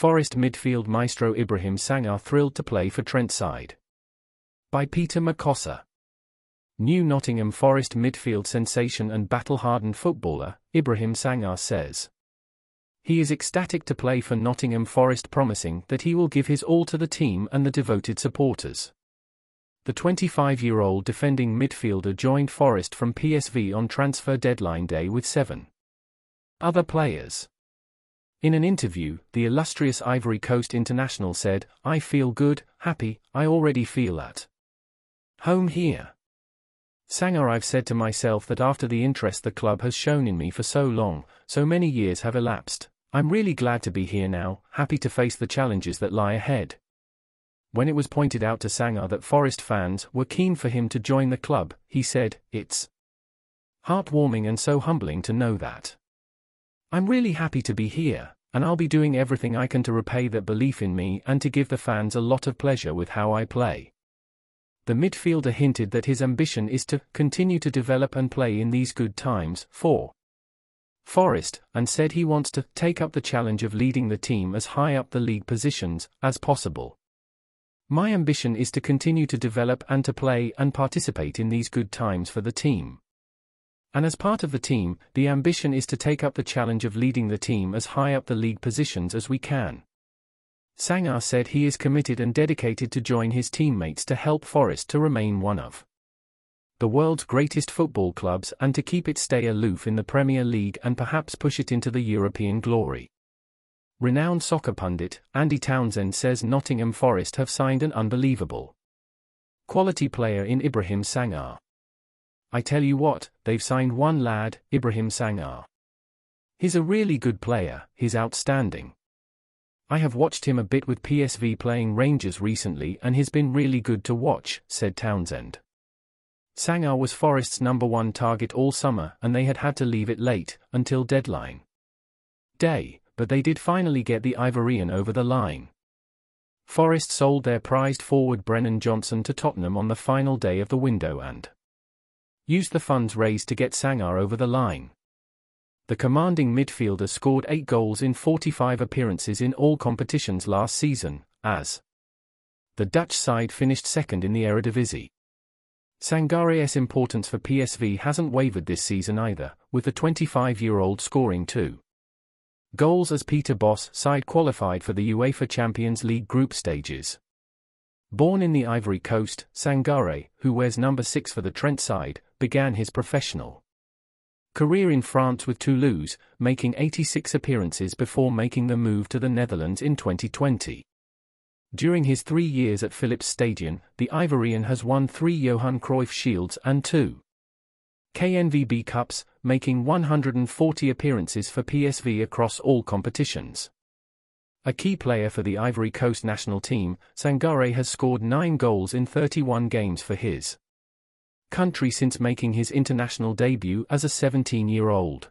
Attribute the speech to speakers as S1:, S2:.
S1: Forest midfield maestro Ibrahim Sangare thrilled to play for Trent side. By Peter Makossa. New Nottingham Forest midfield sensation and battle-hardened footballer, Ibrahim Sangare says. He is ecstatic to play for Nottingham Forest promising that he will give his all to the team and the devoted supporters. The 25-year-old defending midfielder joined Forest from PSV on transfer deadline day with seven other players. In an interview, the illustrious Ivory Coast international said, I feel good, happy, I already feel at home here. Sangare I've said to myself that after the interest the club has shown in me for so long, so many years have elapsed, I'm really glad to be here now, happy to face the challenges that lie ahead. When it was pointed out to Sangare that Forest fans were keen for him to join the club, he said, It's heartwarming and so humbling to know that. I'm really happy to be here, and I'll be doing everything I can to repay that belief in me and to give the fans a lot of pleasure with how I play. The midfielder hinted that his ambition is to continue to develop and play in these good times for Forest, and said he wants to take up the challenge of leading the team as high up the league positions as possible. My ambition is to continue to develop and to play and participate in these good times for the team. And as part of the team, the ambition is to take up the challenge of leading the team as high up the league positions as we can. Sangare said he is committed and dedicated to join his teammates to help Forest to remain one of the world's greatest football clubs and to keep it stay aloof in the Premier League and perhaps push it into the European glory. Renowned soccer pundit, Andy Townsend says Nottingham Forest have signed an unbelievable quality player in Ibrahim Sangare. I tell you what, they've signed one lad, Ibrahim Sangare. He's a really good player, he's outstanding. I have watched him a bit with PSV playing Rangers recently and he's been really good to watch, said Townsend. Sangare was Forest's number one target all summer and they had had to leave it late, until deadline day, but they did finally get the Ivorian over the line. Forest sold their prized forward Brennan Johnson to Tottenham on the final day of the window and used the funds raised to get Sangare over the line. The commanding midfielder scored 8 goals in 45 appearances in all competitions last season, as the Dutch side finished second in the Eredivisie. Sangare's importance for PSV hasn't wavered this season either, with the 25-year-old scoring two goals as Peter Bosz side qualified for the UEFA Champions League group stages. Born in the Ivory Coast, Sangare, who wears number 6 for the Trent side, began his professional career in France with Toulouse, making 86 appearances before making the move to the Netherlands in 2020. During his three years at Philips Stadion, the Ivorian has won three Johan Cruyff Shields and two KNVB Cups, making 140 appearances for PSV across all competitions. A key player for the Ivory Coast national team, Sangare has scored nine goals in 31 games for his country since making his international debut as a 17-year-old.